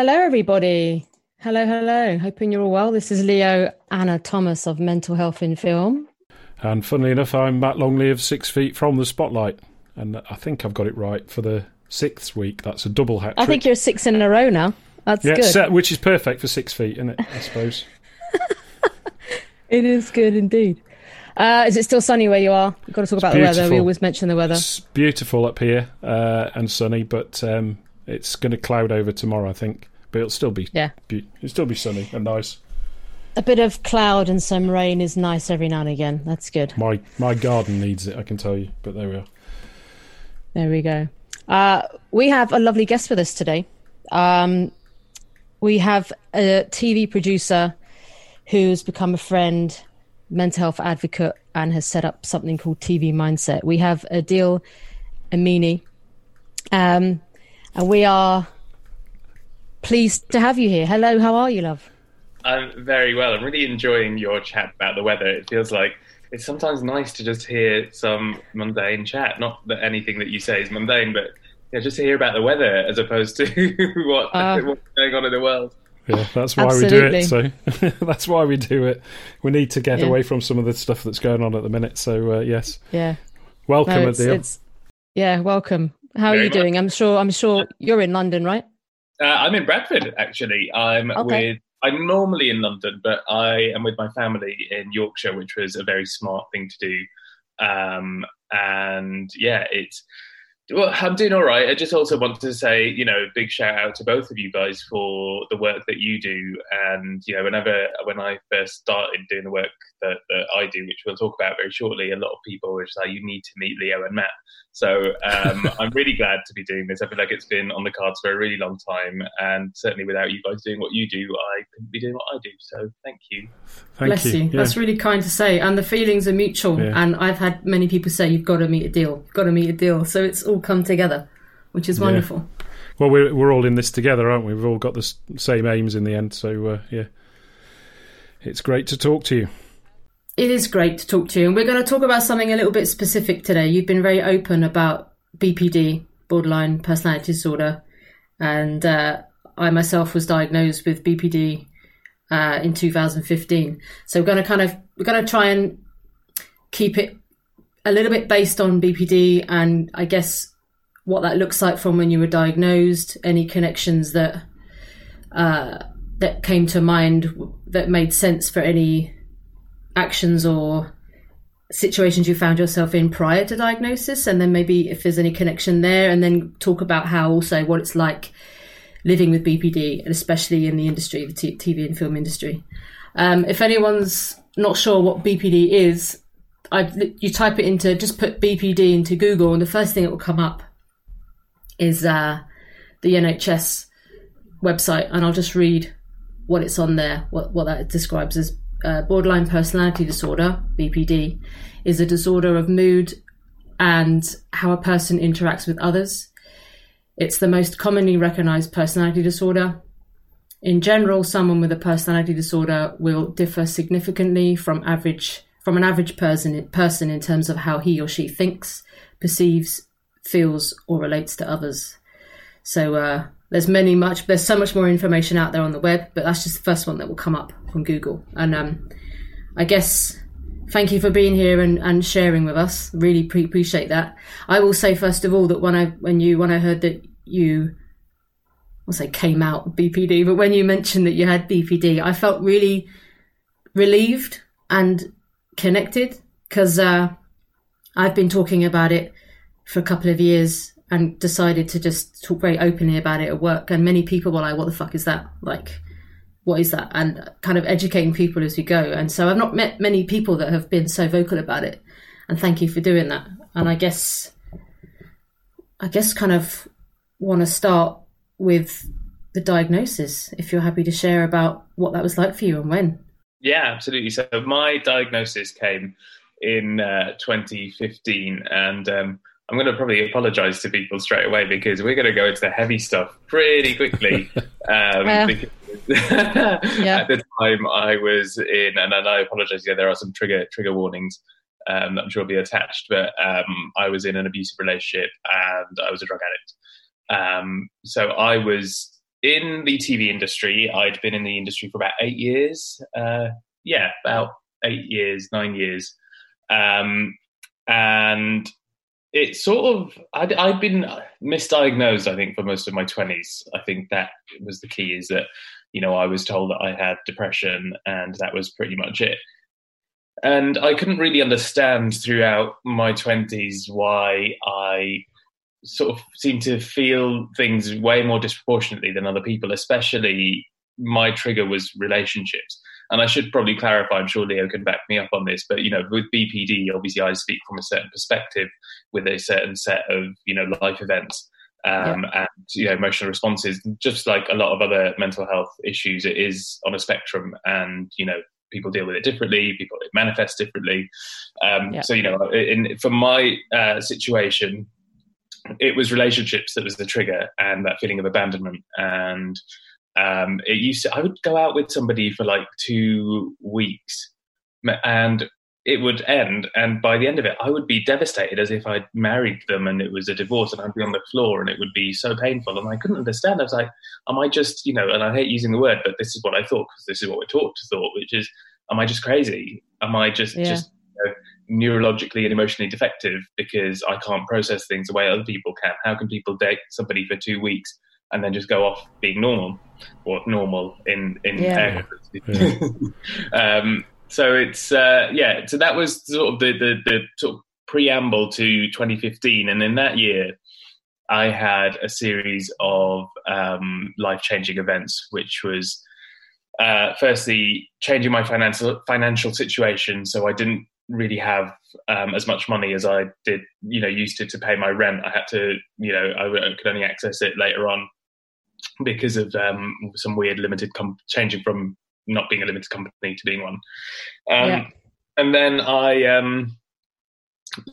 Hello, everybody. Hello, hello. Hoping you're all well. This is Leo Anna Thomas of Mental Health in Film. And funnily enough, I'm Matt Longley of Six Feet from the Spotlight. And I think I've got it right for the sixth week. That's a double hat. I think you're six in a row now. That's yeah, good. set- which is perfect for six feet, isn't it? I suppose. It is good indeed. Uh, is it still sunny where you are? We've got to talk about the weather. We always mention the weather. It's beautiful up here uh, and sunny, but um, it's going to cloud over tomorrow, I think. But it'll still be, Yeah. be it'll still be sunny and nice. A bit of cloud and some rain is nice every now and again. That's good. My my garden needs it, I can tell you. But there we are. There we go. Uh, we have a lovely guest with us today. Um, we have a TV producer who's become a friend, mental health advocate, and has set up something called TV Mindset. We have Adeel Amini, um, and we are pleased to have you here. Hello, how are you, love? I'm very well. I'm really enjoying your chat about the weather. It feels like it's sometimes nice to just hear some mundane chat. Not that anything that you say is mundane, but yeah, just to hear about the weather as opposed to what Uh, what's going on in the world. Yeah, that's why we do it. So that's why we do it. We need to get Yeah. away from some of the stuff that's going on at the minute. So uh, yes, Yeah. welcome, No, it's, Adeel. it's yeah, welcome. How are you much. doing? I'm sure I'm sure you're in London, right? Uh, I'm in Bradford, actually. I'm Okay. with. I'm normally in London, but I am with my family in Yorkshire, which was a very smart thing to do. Um, and yeah, it's. Well, I'm doing all right. I just also want to say, you know, big shout out to both of you guys for the work that you do. And you know, whenever when I first started doing the work that, that I do, which we'll talk about very shortly, a lot of people were just like, "You need to meet Leo and Matt." So um, I'm really glad to be doing this. I feel like it's been on the cards for a really long time, and certainly without you guys doing what you do, I couldn't be doing what I do. So thank you. Thank Bless you. you. Yeah. That's really kind to say. And the feelings are mutual. Yeah. And I've had many people say, you've got to meet Adeel. You've got to meet Adeel. So it's all come together, which is Yeah. wonderful. Well, we're we're all in this together, aren't we? We've all got the same aims in the end. So uh, yeah, it's great to talk to you. It is great to talk to you. And we're going to talk about something a little bit specific today. You've been very open about BPD, borderline personality disorder. And uh, I myself was diagnosed with BPD uh, in 2015. So we're going to kind of, we're going to try and keep it a little bit based on BPD and I guess what that looks like from when you were diagnosed, any connections that uh, that came to mind that made sense for any actions or situations you found yourself in prior to diagnosis, and then maybe if there's any connection there, and then talk about how also what it's like living with BPD, and especially in the industry, the t- TV and film industry. Um, if anyone's not sure what BPD is, I you type it into just put BPD into Google, and the first thing that will come up is uh, the NHS website, and I'll just read what it's on there. What what that describes as uh, borderline personality disorder (BPD) is a disorder of mood and how a person interacts with others. It's the most commonly recognized personality disorder. In general, someone with a personality disorder will differ significantly from average from an average person person in terms of how he or she thinks, perceives, feels, or relates to others. So uh, there's many much there's so much more information out there on the web, but that's just the first one that will come up from Google. And um, I guess thank you for being here and, and sharing with us. Really pre- appreciate that. I will say first of all that when I when you when I heard that you I'll say came out BPD, but when you mentioned that you had BPD, I felt really relieved and connected because uh, I've been talking about it for a couple of years and decided to just talk very openly about it at work. And many people were like, "What the fuck is that? Like, what is that?" And kind of educating people as we go. And so I've not met many people that have been so vocal about it. And thank you for doing that. And I guess, I guess, kind of want to start with the diagnosis. If you're happy to share about what that was like for you and when. Yeah, absolutely. So my diagnosis came in uh, 2015, and um, I'm going to probably apologise to people straight away because we're going to go into the heavy stuff pretty quickly. Um, Yeah. because Yeah. At the time, I was in, and, and I apologise. Yeah, there are some trigger trigger warnings. Um, I'm sure will be attached, but um, I was in an abusive relationship and I was a drug addict. Um, so I was in the TV industry. I'd been in the industry for about eight years. Uh, yeah, about eight years, nine years. Um, and it sort of, I'd, I'd been misdiagnosed, I think, for most of my 20s. I think that was the key is that, you know, I was told that I had depression and that was pretty much it. And I couldn't really understand throughout my 20s why I sort of seemed to feel things way more disproportionately than other people, especially my trigger was relationships. And I should probably clarify, I'm sure Leo can back me up on this, but you know, with BPD, obviously I speak from a certain perspective with a certain set of, you know, life events. Um, yeah. and you know emotional responses just like a lot of other mental health issues it is on a spectrum and you know people deal with it differently people it manifests differently um, yeah. so you know in, for my uh, situation it was relationships that was the trigger and that feeling of abandonment and um, it used to, I would go out with somebody for like two weeks and it would end. And by the end of it, I would be devastated as if I'd married them and it was a divorce and I'd be on the floor and it would be so painful. And I couldn't understand. I was like, am I just, you know, and I hate using the word, but this is what I thought because this is what we're taught to thought, which is, am I just crazy? Am I just, yeah. just, you know, neurologically and emotionally defective because I can't process things the way other people can? How can people date somebody for two weeks and then just go off being normal or normal in in yeah. yeah. um, so it's uh, yeah. So that was sort of the, the the sort of preamble to 2015, and in that year, I had a series of um, life changing events, which was. Uh, firstly, changing my financial financial situation, so I didn't really have um, as much money as I did, you know, used to to pay my rent. I had to, you know, I could only access it later on because of um, some weird limited com- changing from not being a limited company to being one. Um, yeah. And then I, um,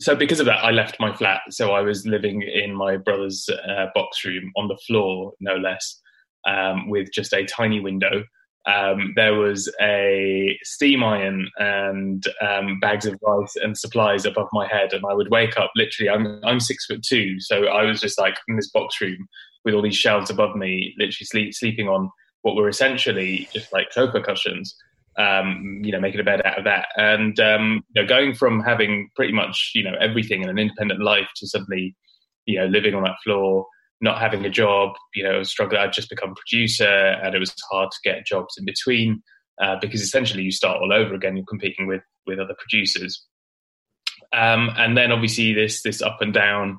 so because of that, I left my flat. So I was living in my brother's uh, box room on the floor, no less, um, with just a tiny window. Um, there was a steam iron and um, bags of rice and supplies above my head, and I would wake up. Literally, I'm I'm six foot two, so I was just like in this box room with all these shelves above me, literally sleep, sleeping on what were essentially just like sofa cushions. Um, you know, making a bed out of that, and um, you know, going from having pretty much you know everything in an independent life to suddenly, you know, living on that floor, not having a job, you know, struggling. I'd just become producer, and it was hard to get jobs in between uh, because essentially you start all over again. You're competing with with other producers, um, and then obviously this this up and down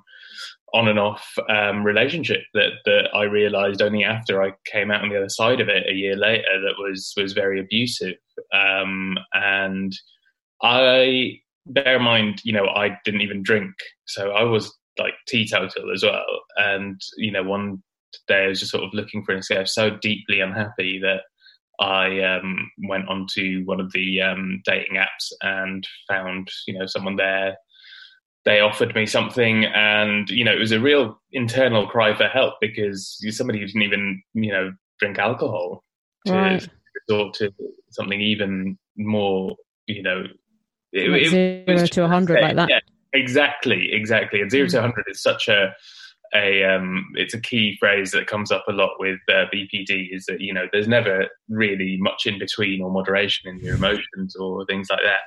on and off um, relationship that that I realised only after I came out on the other side of it a year later that was was very abusive. Um, and I bear in mind, you know, I didn't even drink, so I was like teetotal as well. And you know, one day I was just sort of looking for an escape, so deeply unhappy that I um, went onto one of the um, dating apps and found, you know, someone there they offered me something and you know it was a real internal cry for help because you're somebody who didn't even you know drink alcohol to right. resort to something even more you know it, like it, zero to 100 like that yeah, exactly exactly and 0 mm. to 100 is such a a um, it's a key phrase that comes up a lot with uh, BPD is that you know there's never really much in between or moderation in your emotions or things like that.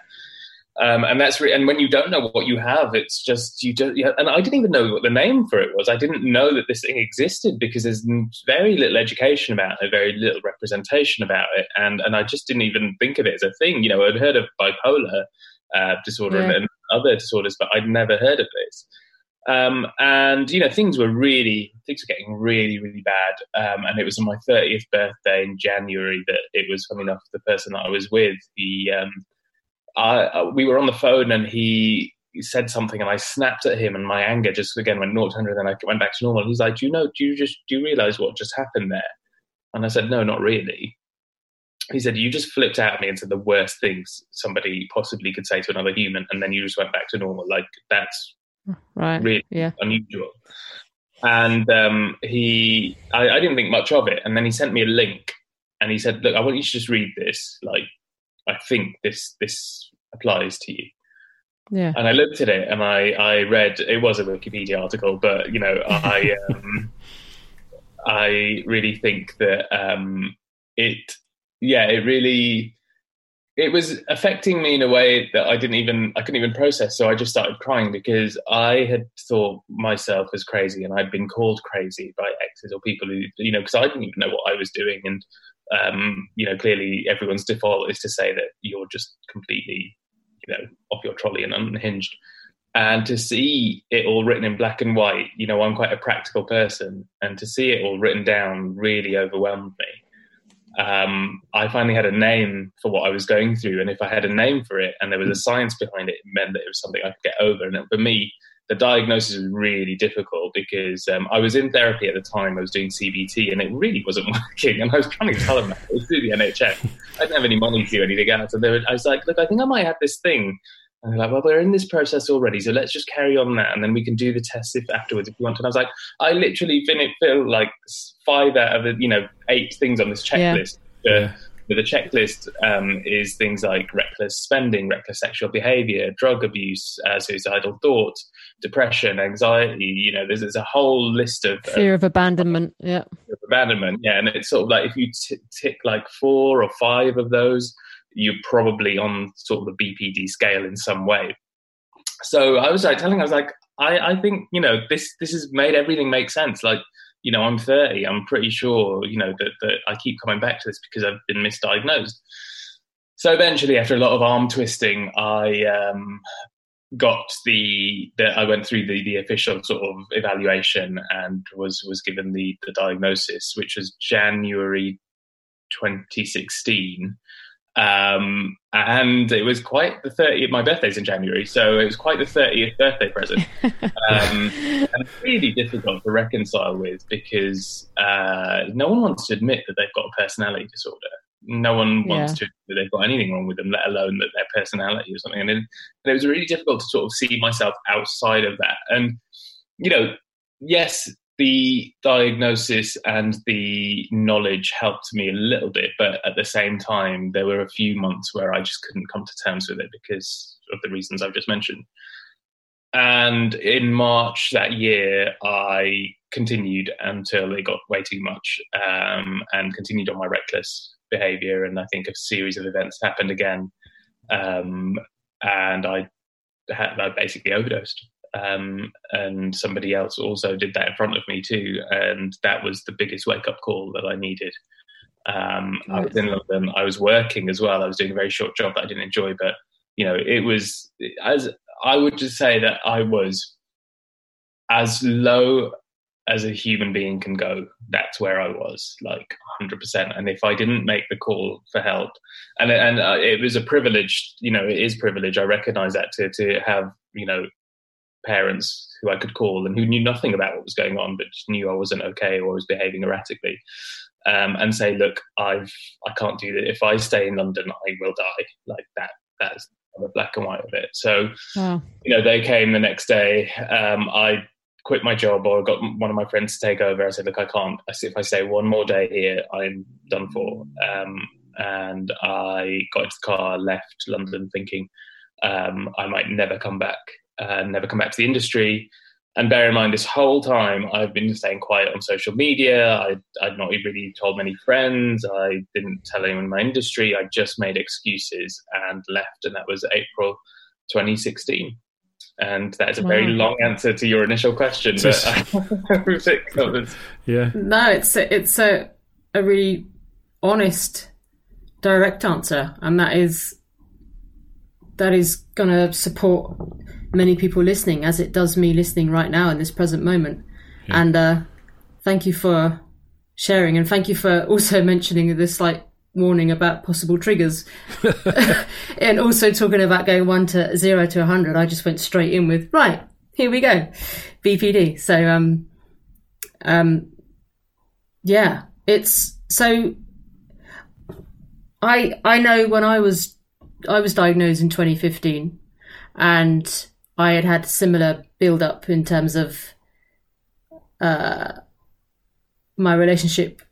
Um, and that's re- and when you don't know what you have, it's just you don't. and I didn't even know what the name for it was. I didn't know that this thing existed because there's very little education about it, very little representation about it, and and I just didn't even think of it as a thing. You know, I'd heard of bipolar uh, disorder yeah. and, and, other disorders, but I'd never heard of this. Um, and you know, things were really things were getting really really bad. Um, and it was on my 30th birthday in January that it was funny enough the person that I was with he um, I, we were on the phone and he said something and I snapped at him and my anger just again went 0 to 100 and I went back to normal. He's like, do you know, do you just, do you realize what just happened there? And I said, no, not really. He said, you just flipped out at me and said the worst things somebody possibly could say to another human. And then you just went back to normal. Like that's right. really yeah. unusual. And um, he, I, I didn't think much of it. And then he sent me a link and he said, look, I want you to just read this. Like, think this this applies to you. Yeah. And I looked at it and I, I read it was a Wikipedia article, but you know, I um, I really think that um, it, yeah, it really, it was affecting me in a way that I didn't even, I couldn't even process. So I just started crying because I had thought myself as crazy, and I'd been called crazy by exes or people who, you know, because I didn't even know what I was doing, and um, you know, clearly everyone's default is to say that you're just completely, you know, off your trolley and unhinged. And to see it all written in black and white you know i'm quite a practical person and to see it all written down really overwhelmed me. Um, i finally had a name for what i was going through and if i had a name for it and there was a science behind it it meant that it was something i could get over. And for me the diagnosis was really difficult because um, I was in therapy at the time. I was doing CBT and it really wasn't working. And I was trying to tell them that it was through the NHS. I didn't have any money to do anything else. And were, I was like, look, I think I might have this thing and they're like, well, we're in this process already, so let's just carry on that, and then we can do the test if afterwards if you want. And I was like, I literally fill like five out of the, you know eight things on this checklist. Yeah. Uh, the checklist um, is things like reckless spending, reckless sexual behavior, drug abuse, uh, suicidal thoughts, depression, anxiety. You know, there's, there's a whole list of fear of, of abandonment. Yeah, of abandonment. Yeah, and it's sort of like if you t- tick like four or five of those, you're probably on sort of the BPD scale in some way. So I was like telling, I was like, I, I think you know this this has made everything make sense. Like you know, I'm 30. I'm pretty sure you know that that I keep coming back to this because I've been misdiagnosed. So eventually, after a lot of arm twisting, I um, got the, the I went through the, the official sort of evaluation and was was given the the diagnosis, which was January 2016 um, and it was quite the 30th, my birthday's in January, so it was quite the 30th birthday present. Um, and really difficult to reconcile with because uh, no one wants to admit that they've got a personality disorder. No one wants yeah. to that they've got anything wrong with them, let alone that their personality or something. And, it, and it was really difficult to sort of see myself outside of that. And, you know, yes, the diagnosis and the knowledge helped me a little bit, but at the same time, there were a few months where I just couldn't come to terms with it because of the reasons I've just mentioned. And in March that year, I continued until it got way too much um, and continued on my reckless behavior. And I think a series of events happened again. Um, and I, had, I basically overdosed um, and somebody else also did that in front of me too, and that was the biggest wake up call that I needed. Um, I was in London. I was working as well. I was doing a very short job that I didn't enjoy, but you know, it was as I would just say that I was as low as a human being can go. That's where I was, like 100%. And if I didn't make the call for help, and and uh, it was a privilege, you know, it is privilege. I recognize that to to have you know parents who I could call and who knew nothing about what was going on, but just knew I wasn't okay or was behaving erratically, um, and say, "Look, I've I can't do that. If I stay in London, I will die." Like that. That's the black and white of it. So, wow. you know, they came the next day. Um, I quit my job or got one of my friends to take over. I said, "Look, I can't. If I stay one more day here, I'm done for." Um, and I got into the car, left London, thinking um, I might never come back and never come back to the industry. And bear in mind, this whole time I've been staying quiet on social media. I, I'd not really told many friends. I didn't tell anyone in my industry. I just made excuses and left. And that was April 2016. And that is a very long answer to your initial question. But yeah. No, it's a, it's a, a really honest, direct answer, and that is that is going to support many people listening, as it does me listening right now in this present moment. Yeah. And uh, thank you for sharing, and thank you for also mentioning this slight warning about possible triggers, and also talking about going one to zero to a hundred. I just went straight in with right. Here we go, BPD. So um, um, yeah, it's so. I I know when I was I was diagnosed in 2015, and I had had similar build up in terms of uh, my relationship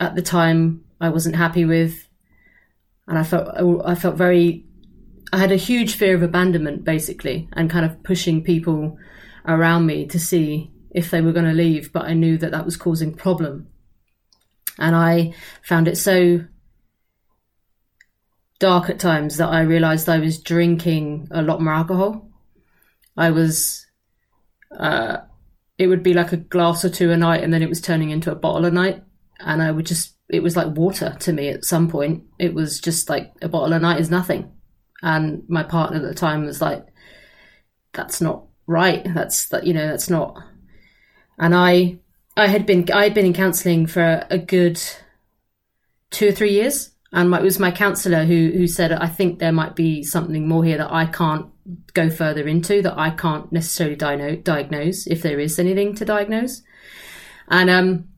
at the time. I wasn't happy with, and I felt I felt very. I had a huge fear of abandonment, basically, and kind of pushing people around me to see if they were going to leave, but I knew that that was causing problem. And I found it so dark at times that I realized I was drinking a lot more alcohol. I was, uh, it would be like a glass or two a night, and then it was turning into a bottle a night. And I would just, it was like water to me at some point. It was just like a bottle a night is nothing. And my partner at the time was like, that's not right. That's that, you know, that's not. And I, I had been, I had been in counselling for a good two or three years and my, it was my counsellor who who said I think there might be something more here that I can't go further into that I can't necessarily di- diagnose if there is anything to diagnose. And um,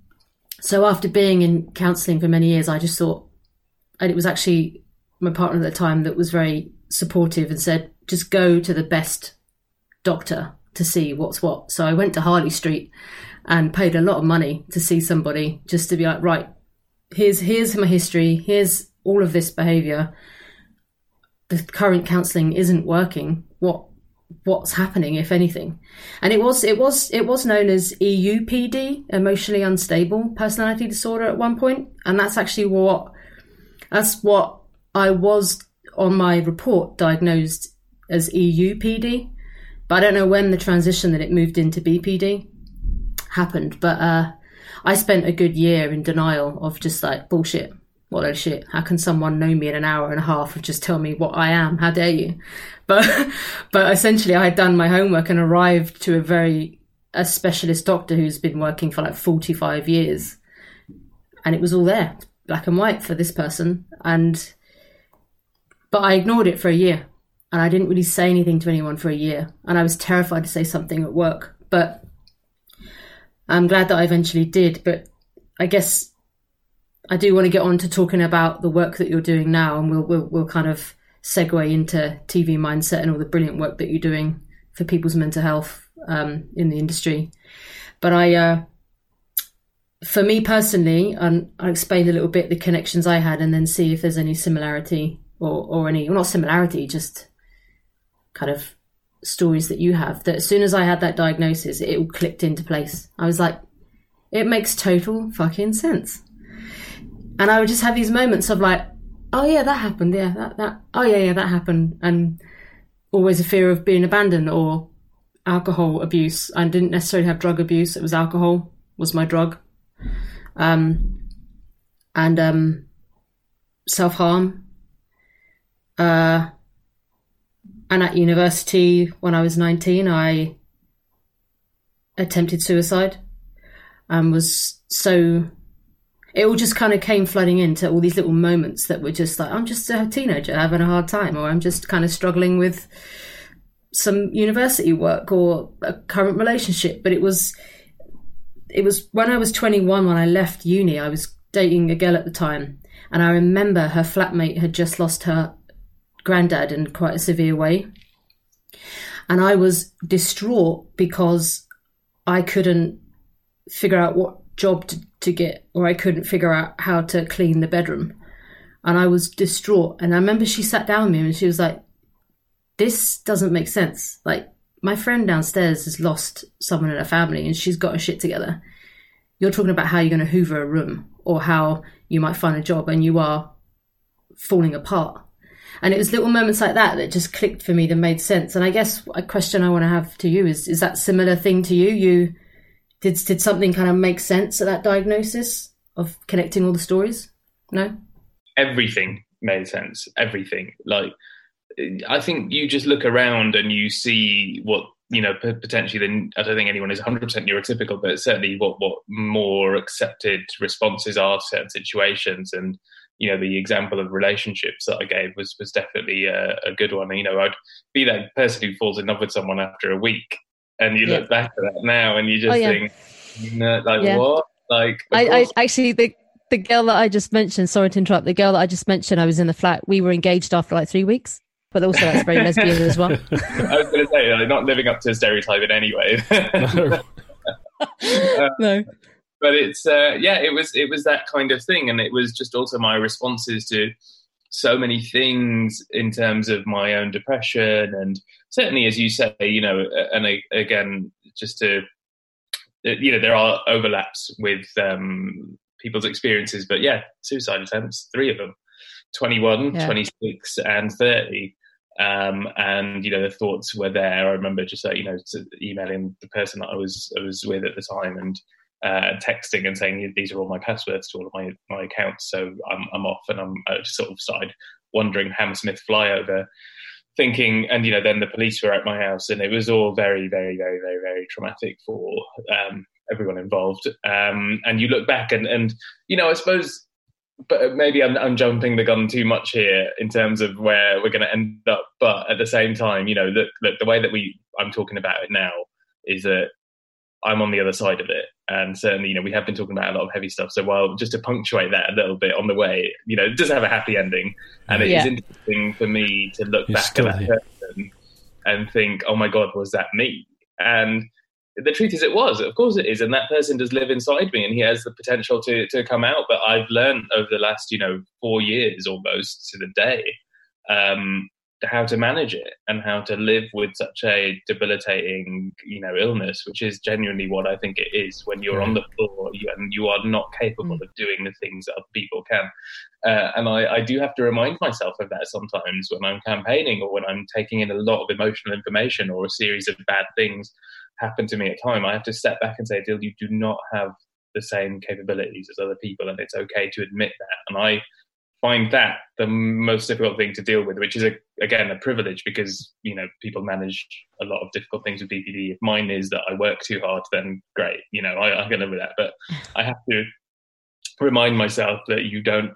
so after being in counselling for many years, I just thought, and it was actually my partner at the time that was very supportive and said, just go to the best doctor to see what's what. So I went to Harley Street and paid a lot of money to see somebody just to be like, right, here's here's my history, here's all of this behavior. The current counselling isn't working. What what's happening, if anything? And it was it was it was known as EUPD, emotionally unstable personality disorder, at one point, and that's actually what that's what I was on my report diagnosed as EUPD. But I don't know when the transition that it moved into BPD happened. But uh, I spent a good year in denial of just like bullshit. What a shit. How can someone know me in an hour and a half and just tell me what I am? How dare you? But, but essentially I had done my homework and arrived to a very, a specialist doctor who's been working for like 45 years. And it was all there, black and white for this person. And, but I ignored it for a year and I didn't really say anything to anyone for a year. And I was terrified to say something at work. But I'm glad that I eventually did, but I guess I do want to get on to talking about the work that you're doing now, and we'll we'll, we'll kind of segue into TV mindset and all the brilliant work that you're doing for people's mental health um, in the industry. But I, uh, for me personally, and I'll explain a little bit the connections I had, and then see if there's any similarity or or any, well, not similarity, just kind of stories that you have that as soon as I had that diagnosis, it all clicked into place. I was like, it makes total fucking sense. And I would just have these moments of like, oh yeah, that happened. Yeah, that, that, oh yeah, yeah, that happened. And always a fear of being abandoned or alcohol abuse. I didn't necessarily have drug abuse. It was alcohol was my drug. Um, and, um, self harm. Uh, and at university, when I was 19, I attempted suicide and was so. It all just kind of came flooding into all these little moments that were just like, I'm just a teenager having a hard time, or I'm just kind of struggling with some university work or a current relationship. But it was, it was when I was 21 when I left uni. I was dating a girl at the time, and I remember her flatmate had just lost her granddad in quite a severe way. And I was distraught because I couldn't figure out what job to, to get, or I couldn't figure out how to clean the bedroom. And I was distraught. And I remember she sat down with me and she was like, This doesn't make sense. Like, my friend downstairs has lost someone in her family and she's got her shit together. You're talking about how you're going to hoover a room or how you might find a job and you are falling apart. And it was little moments like that that just clicked for me that made sense. And I guess a question I want to have to you is: Is that similar thing to you? You did did something kind of make sense at that diagnosis of connecting all the stories? No. Everything made sense. Everything. Like I think you just look around and you see what you know potentially then I don't think anyone is 100% neurotypical, but certainly what what more accepted responses are to certain situations and you know the example of relationships that I gave was was definitely a, a, good one. You know, I'd be that person who falls in love with someone after a week, and you yeah. look back at that now, and you just oh, yeah. think, no, like yeah. what? Like I, I, actually the the girl that I just mentioned. Sorry to interrupt. The girl that I just mentioned, I was in the flat. We were engaged after like three weeks. But also, that's very lesbian as well. I was going to say, like, not living up to a stereotype in any way. no. uh, no but it's uh, yeah, it was it was that kind of thing, and it was just also my responses to so many things in terms of my own depression, and certainly as you say, you know, and again, just to you know there are overlaps with um, people's experiences, but yeah, suicide attempts, three of them, 21, yeah. 26, and 30. Um, and you know the thoughts were there. I remember just uh, you know emailing the person that I was I was with at the time and uh, texting and saying these are all my passwords to all of my my accounts. So I'm I'm off, and I'm I just sort of started wondering Hammersmith flyover, thinking, and you know then the police were at my house, and it was all very very very very very traumatic for um, everyone involved. Um, and you look back and and you know I suppose but maybe I'm, I'm, jumping the gun too much here in terms of where we're going to end up. But at the same time, you know, look, look, the way that we I'm talking about it now is that I'm on the other side of it, and certainly, you know, we have been talking about a lot of heavy stuff. So, while just to punctuate that a little bit on the way, you know, it does have a happy ending, and it yeah. is interesting for me to look You're back at that here. person and think, "Oh my God, was that me?" And the truth is, it was. Of course, it is. And that person does live inside me, and he has the potential to to come out. But I've learned over the last, you know, four years almost to the day, um, how to manage it and how to live with such a debilitating, you know, illness, which is genuinely what I think it is. When you're on the floor and you are not capable mm. of doing the things that other people can, uh, and I, I do have to remind myself of that sometimes when I'm campaigning or when I'm taking in a lot of emotional information or a series of bad things happen to me at time, I have to step back and say, Dill, you do not have the same capabilities as other people, and it's okay to admit that. And I find that the most difficult thing to deal with, which is a, again a privilege because you know people manage a lot of difficult things with BPD. If mine is that I work too hard, then great, you know I, I can live with that. But I have to remind myself that you don't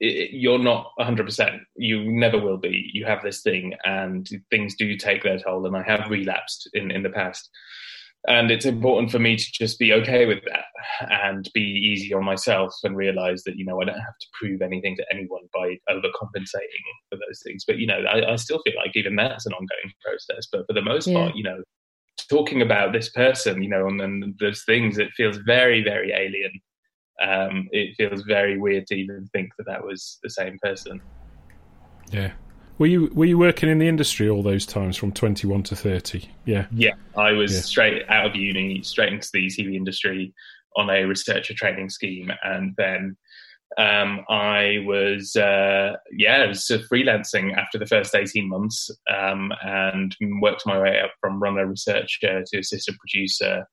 you're not 100% you never will be you have this thing and things do take their toll and i have relapsed in, in the past and it's important for me to just be okay with that and be easy on myself and realize that you know i don't have to prove anything to anyone by overcompensating for those things but you know i, I still feel like even that's an ongoing process but for the most yeah. part you know talking about this person you know and, and those things it feels very very alien um, it feels very weird to even think that that was the same person. Yeah. Were you were you working in the industry all those times from twenty one to thirty? Yeah. Yeah, I was yeah. straight out of uni, straight into the TV industry on a researcher training scheme, and then um, I was uh, yeah, I was freelancing after the first eighteen months, um, and worked my way up from runner researcher to assistant producer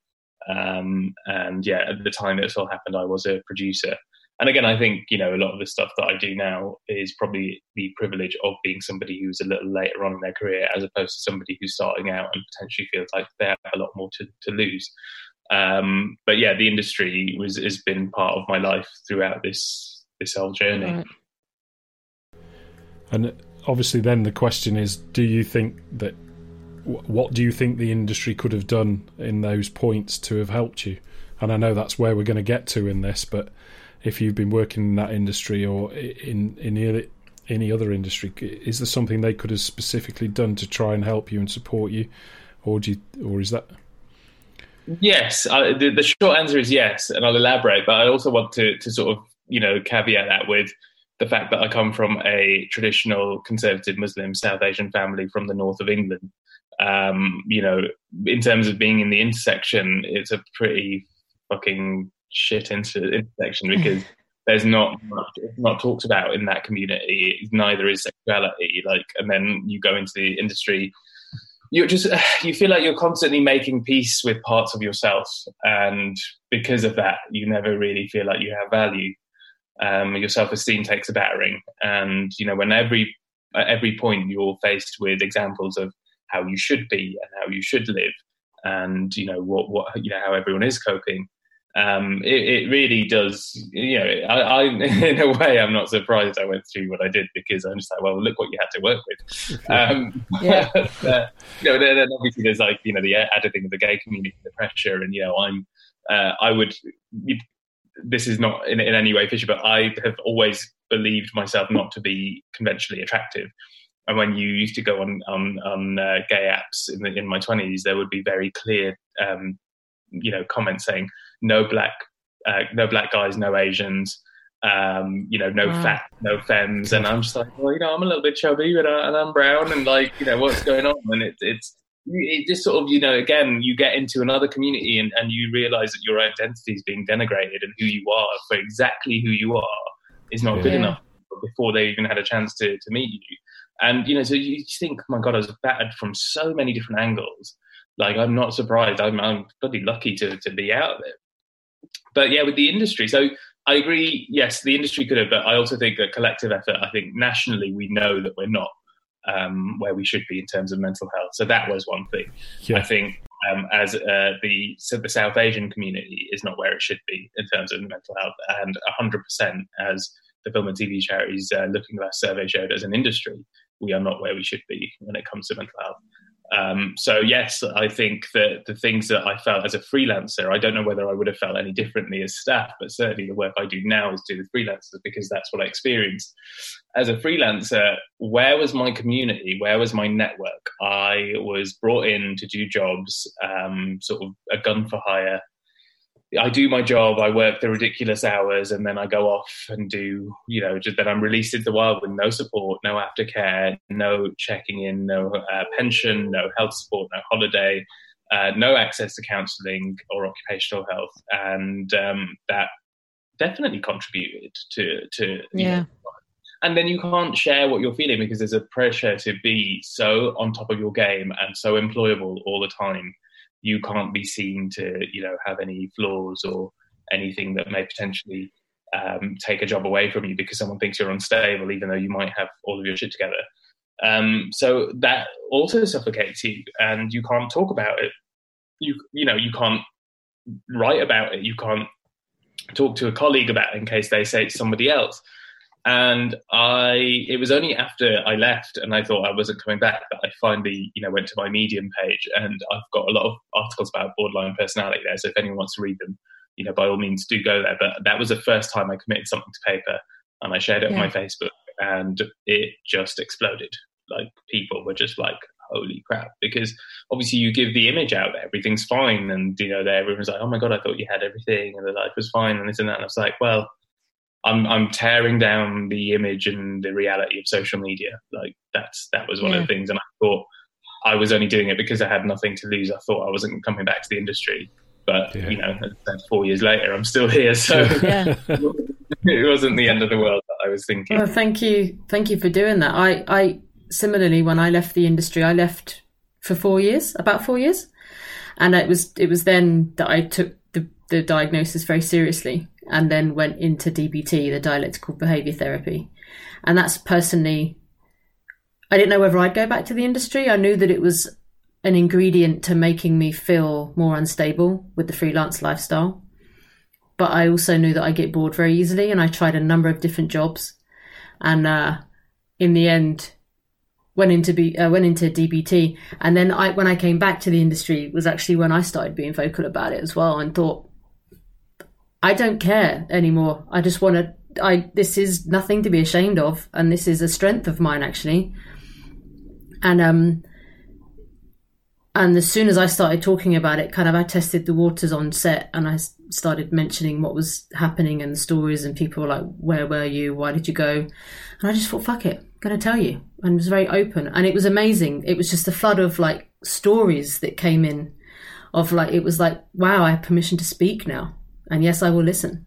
um, and yeah, at the time this all happened, I was a producer. And again, I think you know a lot of the stuff that I do now is probably the privilege of being somebody who's a little later on in their career, as opposed to somebody who's starting out and potentially feels like they have a lot more to, to lose. Um, but yeah, the industry was has been part of my life throughout this this whole journey. Right. And obviously, then the question is: Do you think that what do you think the industry could have done in those points to have helped you? And I know that's where we're going to get to in this, but if you've been working in that industry or in in any other industry, is there something they could have specifically done to try and help you and support you, or do you, or is that? Yes, I, the, the short answer is yes, and I'll elaborate. But I also want to to sort of you know caveat that with the fact that I come from a traditional conservative Muslim South Asian family from the north of England um, you know, in terms of being in the intersection, it's a pretty fucking shit inter- intersection because there's not much, it's not talked about in that community. Neither is sexuality. Like, and then you go into the industry, you just you feel like you're constantly making peace with parts of yourself, and because of that, you never really feel like you have value. Um, your self-esteem takes a battering, and you know when every at every point you're faced with examples of how you should be and how you should live, and you know what what you know how everyone is coping. Um, it, it, really does. You know, I, I, in a way, I'm not surprised I went through what I did because I'm just like, well, look what you had to work with. Um, yeah. uh, you know, then, then obviously there's like you know the added thing of the gay community, the pressure, and you know, I'm, uh, I would. This is not in, in any way fishy, but I have always believed myself not to be conventionally attractive and when you used to go on on, on uh, gay apps in, the, in my twenties, there would be very clear, um, you know, comments saying no black, uh, no black guys, no Asians, um, you know, no wow. fat, no femmes, and I'm just like, well, you know, I'm a little bit chubby, but I, and I'm brown, and like, you know, what's going on? And it, it's it just sort of you know again you get into another community and, and you realize that your identity is being denigrated and who you are for exactly who you are is not good enough before they even had a chance to, to meet you. And you know so you think oh my god i was battered from so many different angles. Like i'm not surprised. I'm, I'm bloody lucky to, to be out of it but yeah with the industry so i agree yes the industry could have but i also think that collective effort i think nationally we know that we're not um, where we should be in terms of mental health. So that was one thing. I think um, as uh, the so the South Asian community is not where it should be in terms of mental health, and 100% as the film and TV charities uh, looking at our survey showed as an industry, we are not where we should be when it comes to mental health. Um, so yes, I think that the things that I felt as a freelancer, I don't know whether I would have felt any differently as staff, but certainly the work I do now is do with freelancers because that's what I experienced as a freelancer, where was my community? Where was my network? I was brought in to do jobs, um, sort of a gun for hire. I do my job, I work the ridiculous hours, and then I go off and do, you know, just then I'm released into the wild with no support, no aftercare, no checking in, no uh, pension, no health support, no holiday, uh, no access to counselling or occupational health. And um, that definitely contributed to, to Yeah. know, and then you can't share what you're feeling because there's a pressure to be so on top of your game and so employable all the time you can't be seen to you know have any flaws or anything that may potentially um, take a job away from you because someone thinks you're unstable even though you might have all of your shit together. Um, so that also suffocates you and you can't talk about it. You you know you can't write about it. You can't talk to a colleague about it in case they say it to somebody else and I, it was only after I left and I thought I wasn't coming back that I finally, you know, went to my Medium page and I've got a lot of articles about borderline personality there. So if anyone wants to read them, you know, by all means do go there. But that was the first time I committed something to paper and I shared it Yeah. on my Facebook and it just exploded. Like people were just like, holy crap. Because obviously you give the image out that everything's fine and, you know, everyone's like, oh my God, I thought you had everything and the life was fine and this and that. And I was like, well, I'm I'm tearing down the image and the reality of social media. Like that's that was one Yeah. of the things, and I thought I was only doing it because I had nothing to lose. I thought I wasn't coming back to the industry, but Yeah. you know, four years later, I'm still here. So Yeah. it wasn't the end of the world that I was thinking. Well, thank you, thank you for doing that. I, I similarly, when I left the industry, I left for four years, about four years, and it was it was then that I took the the diagnosis very seriously, and then went into DBT, the dialectical behaviour therapy, and that's personally. I didn't know whether I'd go back to the industry. I knew that it was an ingredient to making me feel more unstable with the freelance lifestyle. But I also knew that I get bored very easily, and I tried a number of different jobs and uh, in the end went into B, uh, went into DBT and then I when I came back to the industry was actually when I started being vocal about it as well and thought I don't care anymore I just want to I this is nothing to be ashamed of and this is a strength of mine actually and um and as soon as I started talking about it, kind of I tested the waters on set and I started mentioning what was happening and the stories, and people were like, "Where were you? Why did you go?" And I just thought, "Fuck it, I'm gonna tell you," and was very open, and it was amazing. It was just a flood of like stories that came in, of like it was like, "Wow, I have permission to speak now," and yes, I will listen.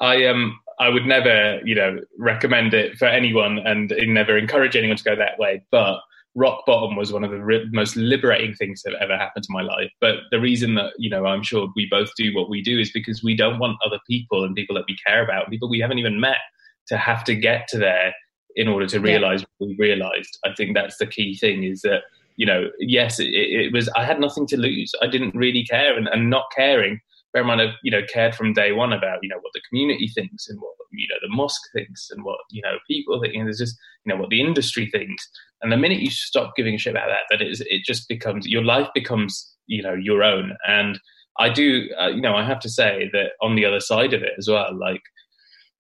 I um I would never, you know, recommend it for anyone and never encourage anyone to go that way. But rock bottom was one of the ri- most liberating things that ever happened to my life. But the reason that you know I'm sure we both do what we do is because we don't want other people and people that we care about, people we haven't even met, to have to get to there in order to realize what we realized. I think that's the key thing is that you know, yes, it, it was. I had nothing to lose. I didn't really care, and, and not caring in mind I've you know cared from day one about you know what the community thinks and what you know the mosque thinks and what you know people think. And there's just you know what the industry thinks. And the minute you stop giving a shit about that is, it just becomes your life becomes you know your own. And I do uh, you know I have to say that on the other side of it as well like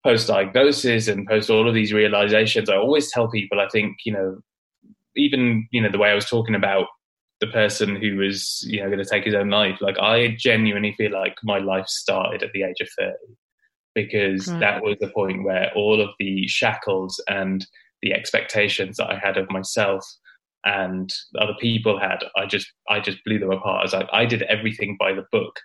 post diagnosis and post all of these realizations I always tell people I think you know even you know the way I was talking about the person who was you know going to take his own life like i genuinely feel like my life started at the age of 30 because Right. that was the point where all of the shackles and the expectations that i had of myself and other people had, I just I just blew them apart. I was like, I did everything by the book.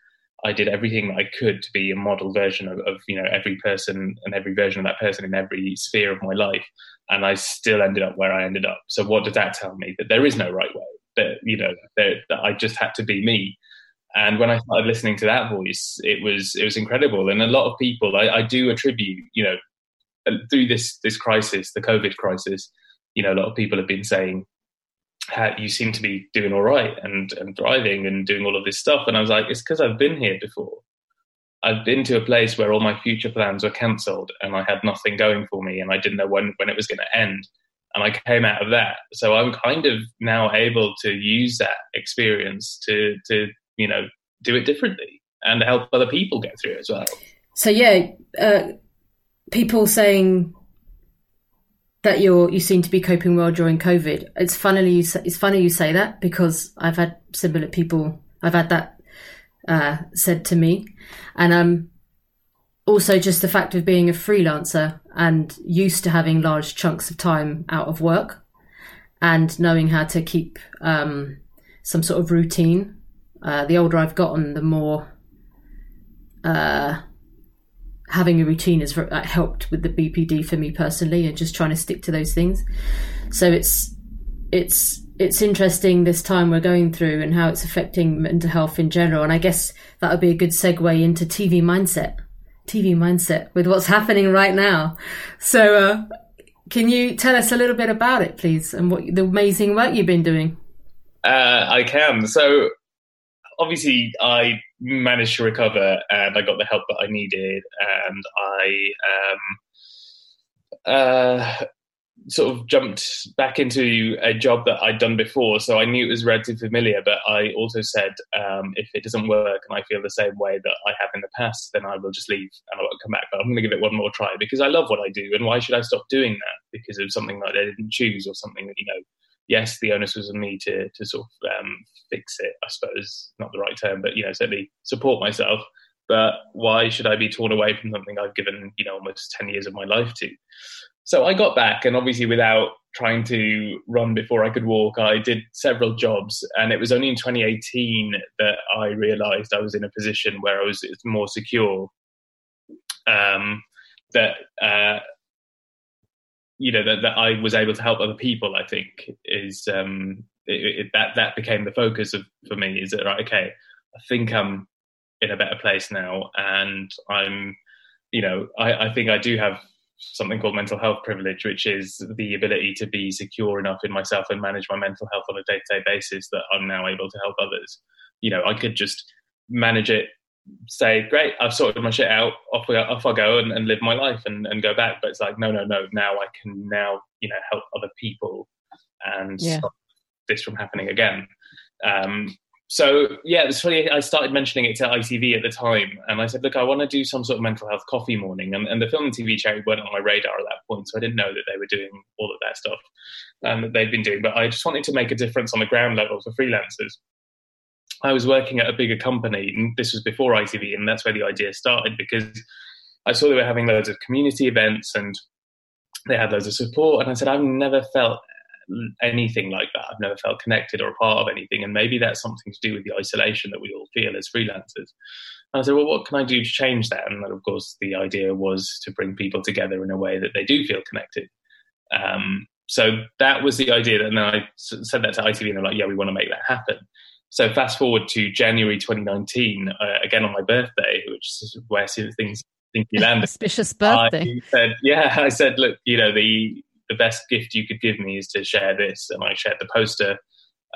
I did everything that I could to be a model version of, of, you know every person and every version of that person in every sphere of my life, and I still ended up where I ended up. So what does that tell me? That there is no right way. That you know that, that I just had to be me. And when I started listening to that voice, it was it was incredible. And a lot of people, I, I do attribute, you know, uh, through this this crisis, the COVID crisis, you know, a lot of people have been saying, you seem to be doing all right and, and thriving and doing all of this stuff. And I was like, it's because I've been here before. I've been to a place where all my future plans were cancelled and I had nothing going for me and I didn't know when, when it was going to end. And I came out of that. So I'm kind of now able to use that experience to, to you know, do it differently and help other people get through as well. So, yeah, uh, people saying that you're you seem to be coping well during COVID. It's funny you say, it's funny you say that because I've had similar people. I've had that uh, said to me, and um, also just the fact of being a freelancer and used to having large chunks of time out of work, and knowing how to keep um, some sort of routine. Uh, the older I've gotten, the more uh, having a routine has helped with the BPD for me personally, and just trying to stick to those things. So it's it's it's interesting this time we're going through and how it's affecting mental health in general. And I guess that would be a good segue into TV mindset, TV mindset with what's happening right now. So, uh, can you tell us a little bit about it, please, and what the amazing work you've been doing? Uh, I can. So, obviously, I managed to recover and I got the help that I needed and I um, uh, sort of jumped back into a job that I'd done before. So I knew it was relatively familiar, but I also said um, if it doesn't work and I feel the same way that I have in the past, then I will just leave and I won't come back. But I'm going to give it one more try because I love what I do. And why should I stop doing that because of something that I didn't choose or something that, you know, yes, the onus was on me to to sort of um, fix it. I suppose not the right term, but you know, certainly support myself. But why should I be torn away from something I've given you know almost ten years of my life to? So I got back, and obviously without trying to run before I could walk, I did several jobs, and it was only in 2018 that I realised I was in a position where I was more secure. Um, that uh, you know that, that I was able to help other people. I think is um, it, it, that that became the focus of for me. Is that right? Okay, I think I'm in a better place now, and I'm, you know, I, I think I do have something called mental health privilege, which is the ability to be secure enough in myself and manage my mental health on a day to day basis that I'm now able to help others. You know, I could just manage it say, great, I've sorted my shit out, off we off I go and, and live my life and, and go back. But it's like, no, no, no. Now I can now, you know, help other people and yeah. stop this from happening again. Um, so yeah, it was funny. I started mentioning it to ITV at the time, and I said, "Look, I want to do some sort of mental health coffee morning." And, and the film and TV charity weren't on my radar at that point, so I didn't know that they were doing all of that stuff um, that they'd been doing. But I just wanted to make a difference on the ground level for freelancers. I was working at a bigger company, and this was before ITV, and that's where the idea started because I saw they were having loads of community events and they had loads of support. And I said, I've never felt anything like that. I've never felt connected or a part of anything. And maybe that's something to do with the isolation that we all feel as freelancers. And I said, well, what can I do to change that? And then, of course, the idea was to bring people together in a way that they do feel connected. Um, so that was the idea. And then I said that to ITV, and they're like, yeah, we want to make that happen. So fast forward to January 2019, uh, again on my birthday, which is where things think you landed. Auspicious birthday. I said, yeah, I said, look, you know, the the best gift you could give me is to share this, and I shared the poster.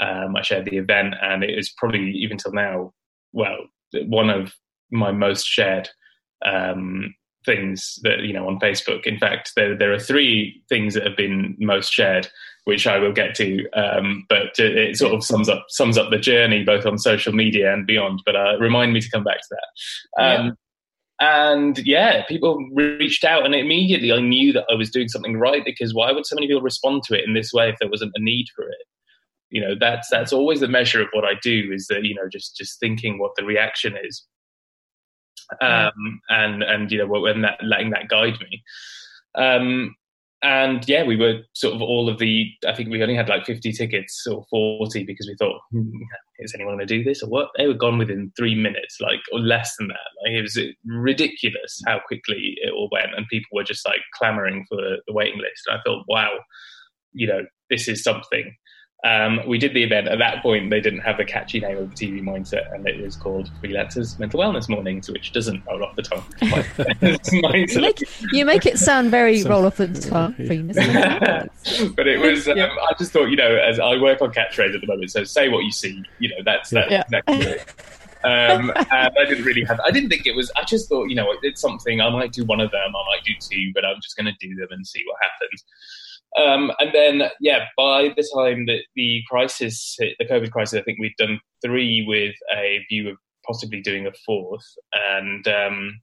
Um, I shared the event, and it is probably even till now, well, one of my most shared um, things that you know on Facebook. In fact, there there are three things that have been most shared which I will get to. Um, but it sort of sums up sums up the journey both on social media and beyond. But uh, remind me to come back to that. Um. And yeah, people reached out, and immediately I knew that I was doing something right because why would so many people respond to it in this way if there wasn't a need for it? You know, that's that's always the measure of what I do is that you know just just thinking what the reaction is, um, and and you know when that letting that guide me. Um, and yeah, we were sort of all of the. I think we only had like fifty tickets or forty because we thought, hmm, is anyone going to do this or what? They were gone within three minutes, like or less than that. Like, it was ridiculous how quickly it all went, and people were just like clamoring for the waiting list. And I thought, wow, you know, this is something. Um, we did the event. At that point, they didn't have the catchy name of the TV mindset, and it was called Freelancers Mental Wellness Mornings, which doesn't roll off the tongue. you, make, you, make, it sound very so, roll off the tongue. but it was. Um, yeah. I just thought, you know, as I work on catchphrase at the moment, so say what you see. You know, that's that's yeah. exactly it. um, and I didn't really have. I didn't think it was. I just thought, you know, it's something. I might do one of them. I might do two, but I'm just going to do them and see what happens. Um, and then, yeah, by the time that the crisis, hit, the COVID crisis, I think we'd done three with a view of possibly doing a fourth, and um,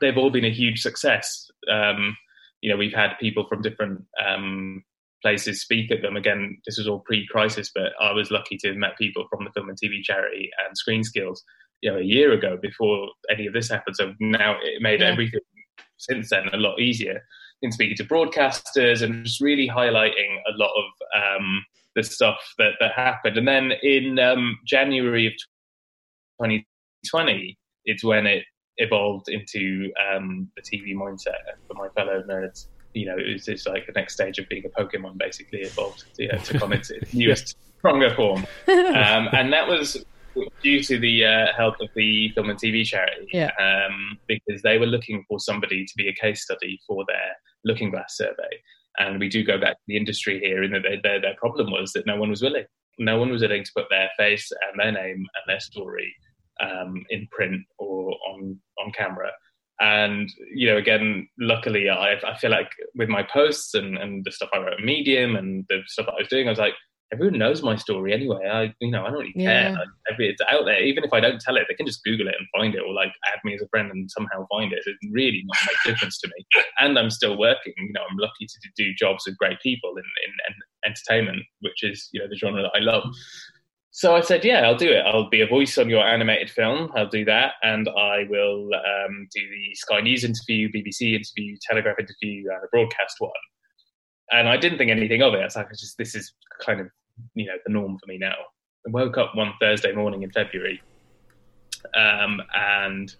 they've all been a huge success. Um, you know, we've had people from different um, places speak at them. Again, this was all pre-crisis, but I was lucky to have met people from the film and TV charity and Screen Skills, you know, a year ago before any of this happened. So now it made yeah. everything since then a lot easier in speaking to broadcasters and just really highlighting a lot of um, the stuff that, that happened. And then in um, January of 2020, it's when it evolved into um, the TV mindset for my fellow nerds. You know, it was just like the next stage of being a Pokemon, basically evolved. You know, took on its newest, stronger form, um, and that was due to the uh, help of the film and TV charity, yeah. um, because they were looking for somebody to be a case study for their Looking Glass survey. And we do go back to the industry here, and their, their, their problem was that no one was willing. No one was willing to put their face and their name and their story um, in print or on on camera. And you know, again, luckily, I, I feel like with my posts and, and the stuff I wrote on Medium and the stuff that I was doing, I was like, everyone knows my story anyway. I, you know, I don't really care. Yeah. it's out there. Even if I don't tell it, they can just Google it and find it, or like add me as a friend and somehow find it. It really not make a difference to me. And I'm still working. You know, I'm lucky to do jobs with great people in, in, in entertainment, which is you know the genre that I love. So I said, yeah, I'll do it. I'll be a voice on your animated film. I'll do that, and I will um, do the Sky News interview, BBC interview, Telegraph interview, and a broadcast one and I didn't think anything of it. I was like, just this is kind of you know the norm for me now. I woke up one Thursday morning in February, um, and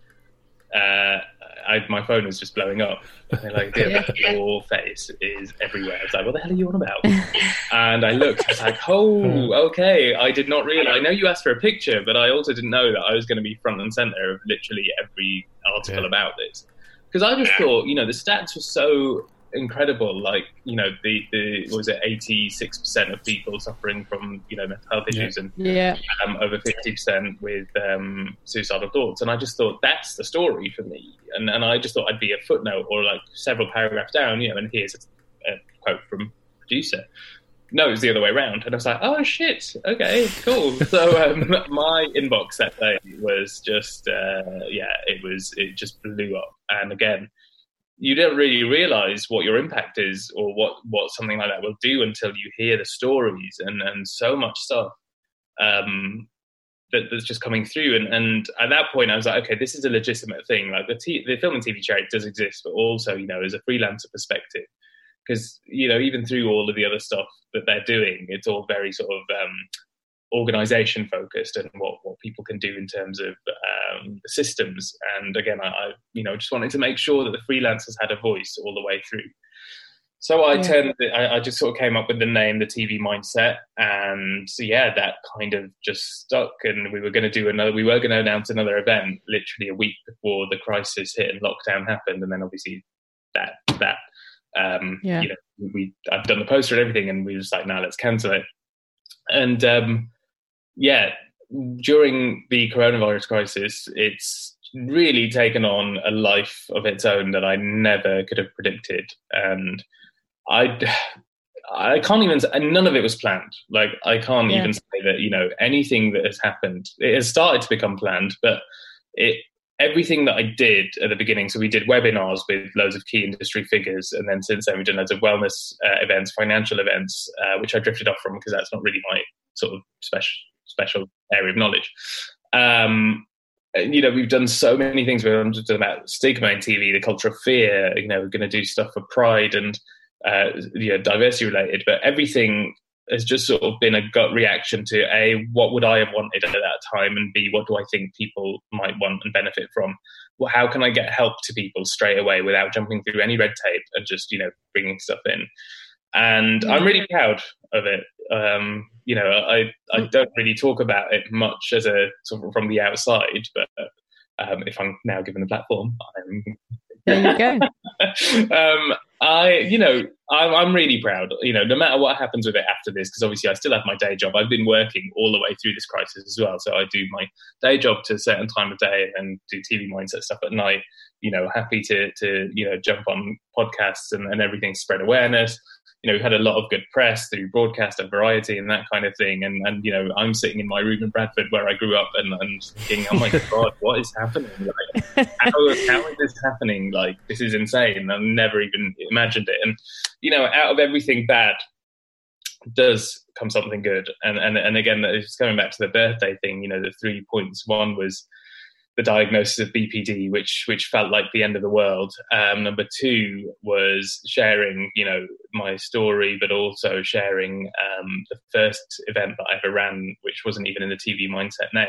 uh, I, my phone was just blowing up. And like, yeah. your face is everywhere. I was like, what the hell are you on about? and I looked, I was like, oh, okay. I did not realize. I know you asked for a picture, but I also didn't know that I was going to be front and center of literally every article yeah. about this. Because I just thought, you know, the stats were so incredible. Like you know, the the was it eighty six percent of people suffering from you know mental health issues, yeah. and yeah. Um, over fifty percent with um, suicidal thoughts. And I just thought that's the story for me. And and I just thought I'd be a footnote or like several paragraphs down. You know, and here's a, a quote from producer. No, it was the other way around, and I was like, "Oh shit! Okay, cool." so um, my inbox that day was just, uh, yeah, it was, it just blew up. And again, you don't really realize what your impact is or what, what something like that will do until you hear the stories and, and so much stuff um, that, that's just coming through. And, and at that point, I was like, okay, this is a legitimate thing. Like the, t- the film and TV charity does exist, but also, you know, as a freelancer perspective, because, you know, even through all of the other stuff that they're doing, it's all very sort of um, organization focused and what, what people can do in terms of um, the systems. And again, I, I, you know just wanted to make sure that the freelancers had a voice all the way through. So I yeah. turned, I, I, just sort of came up with the name, the TV mindset, and so yeah, that kind of just stuck. And we were going to do another, we were going to announce another event literally a week before the crisis hit and lockdown happened, and then obviously that that um, yeah. you know we I've done the poster and everything, and we were just like, now nah, let's cancel it. And um, yeah, during the coronavirus crisis, it's really taken on a life of its own that I never could have predicted. And I, I can't even, and none of it was planned. Like, I can't yeah. even say that, you know, anything that has happened, it has started to become planned, but it, everything that I did at the beginning, so we did webinars with loads of key industry figures, and then since then we've done loads of wellness uh, events, financial events, uh, which I drifted off from because that's not really my sort of special special area of knowledge. Um, you know, we've done so many things. We're just about stigma in TV, the culture of fear. You know, we're going to do stuff for Pride, and uh, you know, diversity related, but everything has just sort of been a gut reaction to a what would I have wanted at that time, and b what do I think people might want and benefit from. Well, how can I get help to people straight away without jumping through any red tape and just you know bringing stuff in? And I'm really proud of it. Um, you know, I I don't really talk about it much as a sort of from the outside, but um, if I'm now given the platform, I'm there you go. um, I, you know, I'm, I'm, really proud. You know, no matter what happens with it after this, because obviously I still have my day job. I've been working all the way through this crisis as well. So I do my day job to a certain time of day and do TV mindset stuff at night. You know, happy to to you know jump on podcasts and, and everything, spread awareness you know, we've had a lot of good press through broadcast and variety and that kind of thing. And, and you know, I'm sitting in my room in Bradford where I grew up and, and thinking, oh my God, what is happening? Like, how, how is this happening? Like, this is insane. I've never even imagined it. And, you know, out of everything bad does come something good. And, and, and again, it's coming back to the birthday thing, you know, the three points. One was, the diagnosis of BPD, which which felt like the end of the world. Um, number two was sharing, you know, my story, but also sharing um, the first event that I ever ran, which wasn't even in the TV mindset name.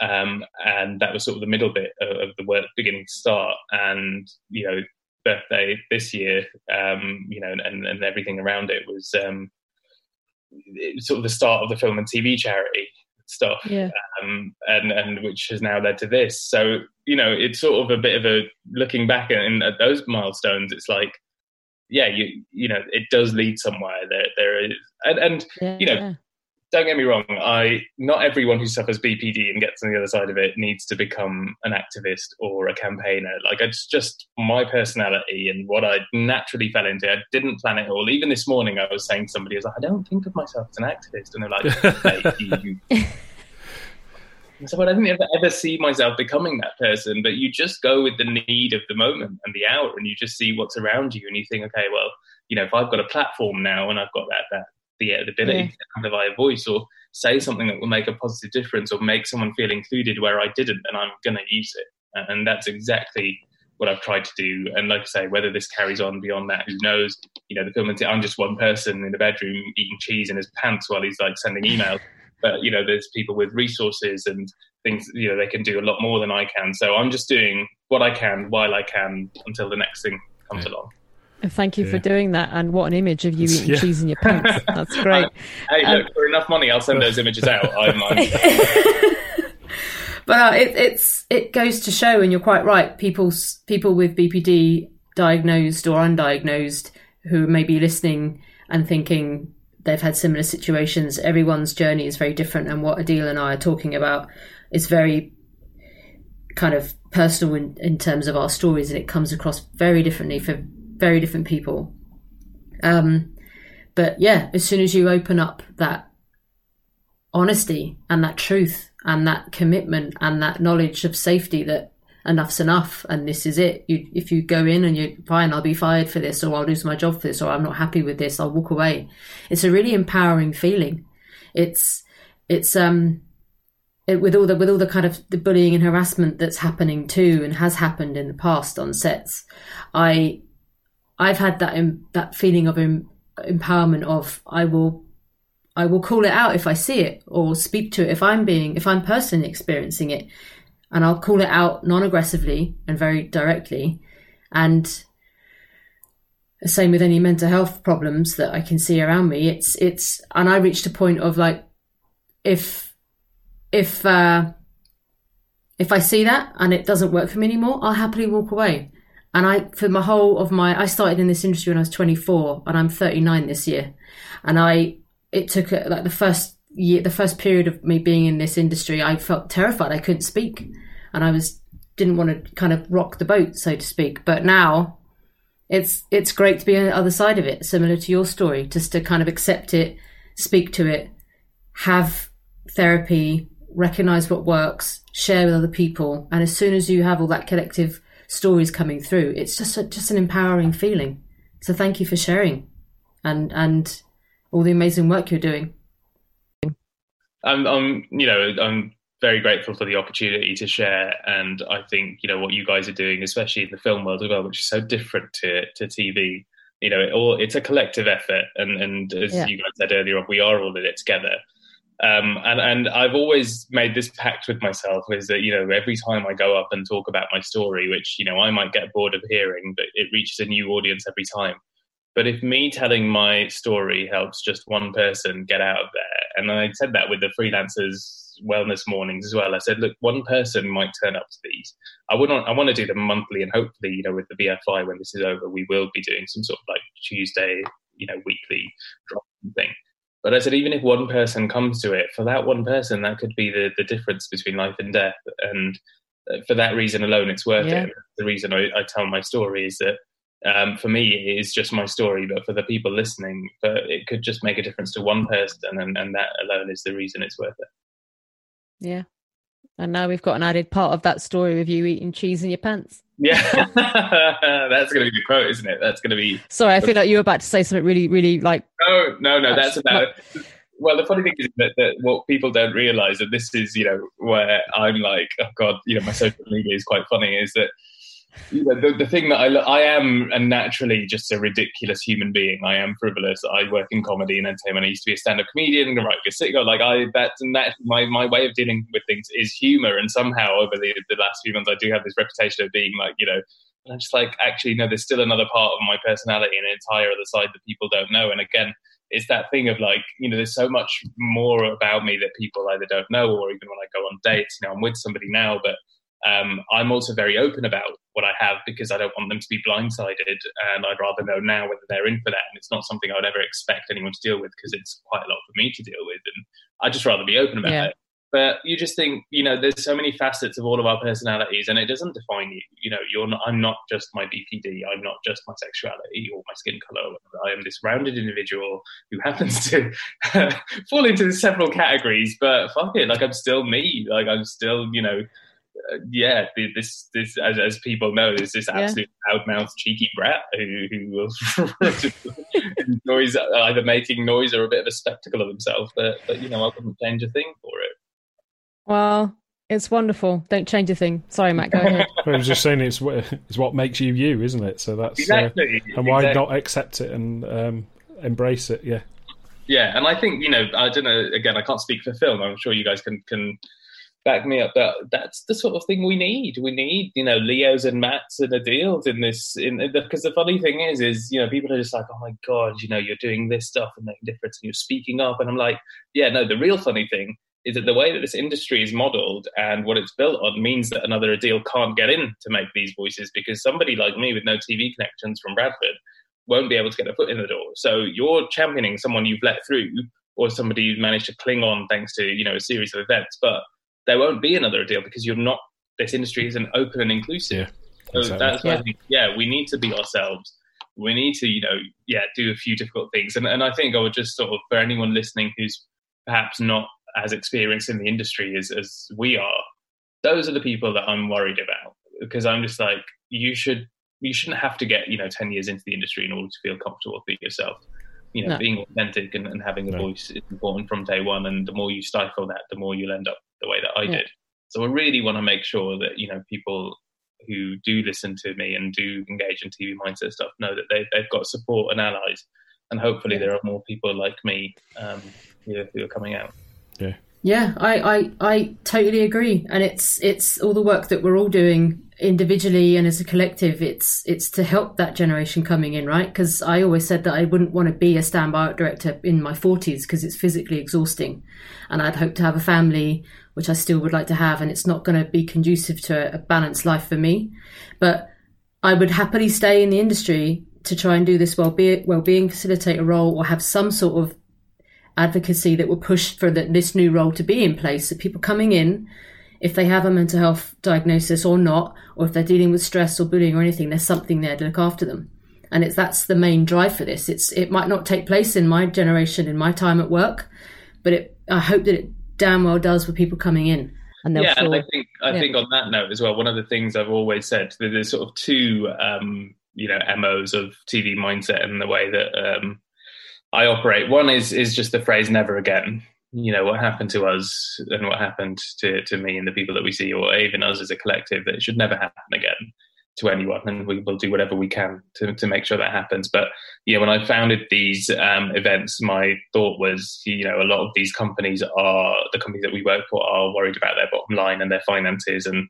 Um, and that was sort of the middle bit of, of, the work beginning to start. And you know, birthday this year, um, you know, and, and everything around um, it was sort of the start of the film and TV charity stuff, yeah. um, and and which has now led to this. So you know, it's sort of a bit of a looking back at, at those milestones. It's like, yeah, you you know, it does lead somewhere. There there is, and, and yeah, you know. Don't get me wrong. I not everyone who suffers BPD and gets on the other side of it needs to become an activist or a campaigner. Like it's just my personality and what I naturally fell into. I didn't plan it all. Even this morning, I was saying to somebody, "I was like, I don't think of myself as an activist," and they're like, hey, you, so I didn't ever, ever see myself becoming that person, but you just go with the need of the moment and the hour, and you just see what's around you, and you think, okay, well, you know, if I've got a platform now and I've got that that the, uh, the ability yeah. to amplify a voice or say something that will make a positive difference or make someone feel included where I didn't, then I'm going to use it, and that's exactly what I've tried to do. And like I say, whether this carries on beyond that, who knows? You know, the film, and I'm just one person in the bedroom eating cheese in his pants while he's like sending emails but you know there's people with resources and things you know they can do a lot more than i can so i'm just doing what i can while i can until the next thing comes yeah. along Thank you yeah. for doing that, and what an image of you eating yeah. cheese in your pants. That's great. hey, um, look, for enough money, I'll send those images out. But uh, it, it's it goes to show, and you're quite right. People people with BPD, diagnosed or undiagnosed, who may be listening and thinking, they've had similar situations. Everyone's journey is very different, and what Adeel and I are talking about is very kind of personal in, in terms of our stories, and it comes across very differently for very different people. Um, but yeah, as soon as you open up that honesty and that truth and that commitment and that knowledge of safety that enough's enough and this is it. You, if you go in and you're fine, I'll be fired for this or I'll lose my job for this or I'm not happy with this, I'll walk away. It's a really empowering feeling. It's, it's, um, it, with all the with all the kind of the bullying and harassment that's happening too and has happened in the past on sets, I I've had that that feeling of em, empowerment of I will I will call it out if I see it or speak to it if I'm being if I'm personally experiencing it and I'll call it out non aggressively and very directly. And the same with any mental health problems that I can see around me. It's, it's, and I reached a point of like, if, if, uh, if I see that and it doesn't work for me anymore, I'll happily walk away. And I, for my whole of my, I started in this industry when I was 24 and I'm 39 this year. And I, it took uh, like the first year, the first period of me being in this industry, I felt terrified. I couldn't speak and I was didn't want to kind of rock the boat, so to speak. But now it's it's great to be on the other side of it, similar to your story, just to kind of accept it, speak to it, have therapy, recognize what works, share with other people, and as soon as you have all that collective stories coming through, it's just a, just an empowering feeling. So thank you for sharing, and and all the amazing work you're doing. I'm, I'm, you know, I'm very grateful for the opportunity to share. And I think, you know, what you guys are doing, especially in the film world as well, which is so different to, to TV, You know, it all it's a collective effort, and and as Yeah. you guys said earlier, we are all in it together. Um, and and I've always made this pact with myself is that you know every time I go up and talk about my story, which you know I might get bored of hearing, but it reaches a new audience every time. But if me telling my story helps just one person get out of there, and I said that with the freelancers wellness mornings as well. I said, look, one person might turn up to these. I would not, I want to do them monthly, and hopefully, you know, with the BFI when this is over, we will be doing some sort of like Tuesday, you know, weekly drop thing. But I said, even if one person comes to it, for that one person, that could be the, the difference between life and death. And uh, for that reason alone, it's worth Yeah. it. The reason I, I tell my story is that um, for me, it is just my story, but for the people listening, it could just make a difference to one person, and, and that alone is the reason it's worth it. Yeah. And now we've got an added part of that story with you eating cheese in your pants. Yeah, that's going to be the quote, isn't it? That's going to be Sorry, I feel like you were about to say something really, really like no, no, no. That's about. Well, the funny thing is that, that what people don't realise, and this is, you know, where I'm like, oh god, you know, my social media is quite funny, is that the, the thing that I I am a naturally just a ridiculous human being. I am frivolous. I work in comedy and entertainment. I used to be a stand-up comedian and write a sitcom. Like I, that's and that my my way of dealing with things is humour. And somehow over the the last few months, I do have this reputation of being like, you know, and I'm just like, actually, no, there's still another part of my personality, and an entire other side that people don't know. And again, it's that thing of like, you know, there's so much more about me that people either don't know, or even when I go on dates, you know, I'm with somebody now, but um, I'm also very open about what I have because I don't want them to be blindsided, and I'd rather know now whether they're in for that. And it's not something I would ever expect anyone to deal with because it's quite a lot for me to deal with, and I'd just rather be open about Yeah. it. But you just think, you know, there's so many facets of all of our personalities, and it doesn't define you. You know, you're not. I'm not just my BPD. I'm not just my sexuality or my skin color. I am this rounded individual who happens to fall into several categories. But fuck it, like I'm still me. Like I'm still, you know, yeah. the- This, this, as, as people know, there's this Yeah. absolute loudmouth, cheeky brat who who will enjoys either making noise or a bit of a spectacle of himself. But but you know, I wouldn't change a thing for it. well, it's wonderful. Don't change a thing. Sorry, Matt, go ahead. I was just saying it's wh- it's what makes you you, isn't it? So that's uh, Exactly. and why exactly. not accept it and um, embrace it? Yeah, Yeah, and I think you know, I don't know. Again, I can't speak for film. I'm sure you guys can can back me up. But that's the sort of thing we need. We need you know Leos and Matts and Adeels in this. In because the funny thing is, is you know people are just like, oh my god, you know, you're doing this stuff and making a difference, and you're speaking up. And I'm like, yeah, no. The real funny thing is that the way that this industry is modelled and what it's built on means that another Adeel can't get in to make these voices because somebody like me with no TV connections from Bradford won't be able to get a foot in the door. So you're championing someone you've let through or somebody you've managed to cling on thanks to, you know, a series of events. But there won't be another Adeel because you're not this industry isn't open and inclusive. Yeah, So that's why Yeah. I think, yeah, we need to be ourselves. We need to, you know, yeah, do a few difficult things. And and I think I would just sort of for anyone listening who's perhaps not as experienced in the industry as, as we are, those are the people that I'm worried about. Because I'm just like, you should you shouldn't have to get, you know, ten years into the industry in order to feel comfortable with yourself. You know, No. being authentic and, and having a No. voice is important from day one. And the more you stifle that, the more you'll end up the way that I Yeah. did. So I really want to make sure that, you know, people who do listen to me and do engage in TV mindset stuff know that they, they've got support and allies. And hopefully there are more people like me um, who, are- who are coming out. Yeah, I, I, I totally agree, and it's it's all the work that we're all doing individually and as a collective. It's it's to help that generation coming in, right? Because I always said that I wouldn't want to be a standby art director in my forties because it's physically exhausting, and I'd hope to have a family, which I still would like to have, and it's not going to be conducive to a balanced life for me. But I would happily stay in the industry to try and do this well be well-being facilitator role or have some sort of advocacy that will push for the, this new role to be in place. So people coming in, if they have a mental health diagnosis or not, or if they're dealing with stress or bullying or anything, there's something there to look after them. And it's that's the main drive for this. It's it might not take place in my generation in my time at work, but it I hope that it damn well does for people coming in. And they'll yeah, feel, and I think I yeah. think on that note as well, one of the things I've always said that there's sort of two um, you know MOs of TV mindset and the way that um, I operate. One is is just the phrase "never again." You know what happened to us and what happened to to me and the people that we see, or even us as a collective, that it should never happen again. To anyone, and we will do whatever we can to, to make sure that happens. But yeah, when I founded these um, events, my thought was, you know, a lot of these companies are the companies that we work for are worried about their bottom line and their finances, and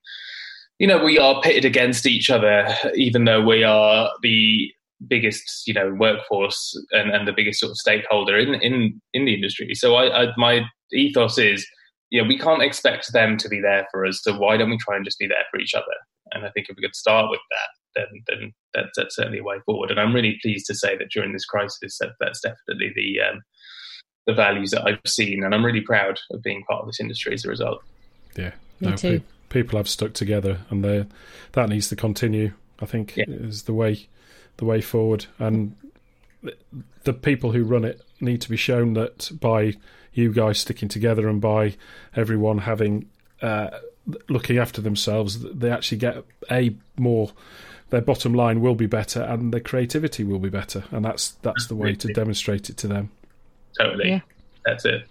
you know, we are pitted against each other, even though we are the biggest, you know, workforce and, and the biggest sort of stakeholder in in in the industry. So I, I my ethos is you know, we can't expect them to be there for us. So why don't we try and just be there for each other? And I think if we could start with that, then then that's, that's certainly a way forward. And I'm really pleased to say that during this crisis, that that's definitely the um, the values that I've seen, and I'm really proud of being part of this industry as a result. Yeah, Me no, too. pe- people have stuck together, and they that needs to continue. I think Yeah. is the way the way forward, and the- the people who run it need to be shown that by you guys sticking together and by everyone having uh, looking after themselves, they actually get a more. Their bottom line will be better, and their creativity will be better, and that's that's the way to demonstrate it to them. Totally, Yeah. that's it.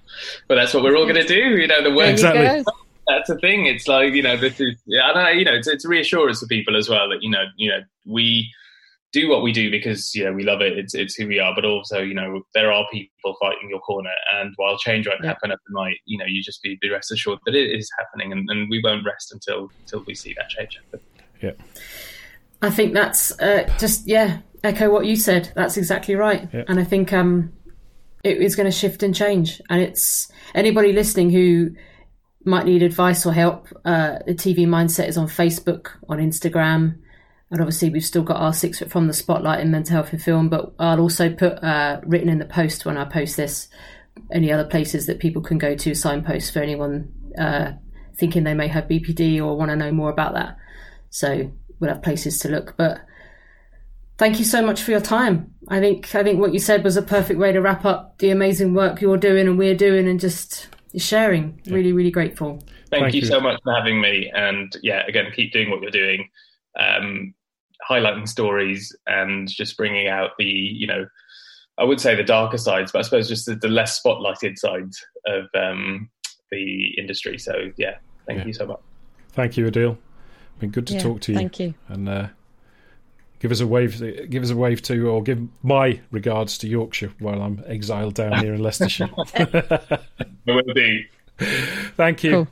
But that's what we're all going to do. You know, the There work Exactly. that's the thing. It's like you know, this is yeah, and I, you know, it's, it's reassurance for people as well that you know, you know, we do what we do because you know we love it. It's it's who we are, but also you know there are people fighting your corner, and while change won't Yeah. happen overnight, you know, you just be, be rest assured that it is happening, and, and we won't rest until until we see that change happen. Yeah, I think that's uh, just yeah, echo what you said. That's exactly right. Yeah. And I think um, it is going to shift and change. And it's anybody listening who might need advice or help. Uh, the TV mindset is on Facebook, on Instagram, and obviously we've still got our six foot from the spotlight in mental health and film. But I'll also put uh, written in the post when I post this any other places that people can go to signposts for anyone uh, thinking they may have BPD or want to know more about that. So we'll have places to look. But thank you so much for your time. I think I think what you said was a perfect way to wrap up the amazing work you're doing and we're doing, and just sharing. Really, really grateful. Thank, Thank you, you. so much for having me, and yeah, again, keep doing what you're doing, um, highlighting stories and just bringing out the you know. I would say the darker sides, but I suppose just the, the less spotlighted sides of um, the industry. So yeah, thank Yeah. you so much. Thank you, Adeel. Been good to Yeah, talk to you. Thank you. and uh, give us a wave. Give us a wave to, or give my regards to Yorkshire while I'm exiled down here in Leicestershire. We will do. Thank you. Cool.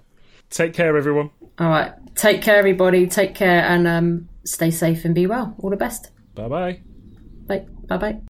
Take care, everyone. All right, take care, everybody. Take care and um, stay safe and be well. All the best. Bye bye. Bye. Bye. Bye.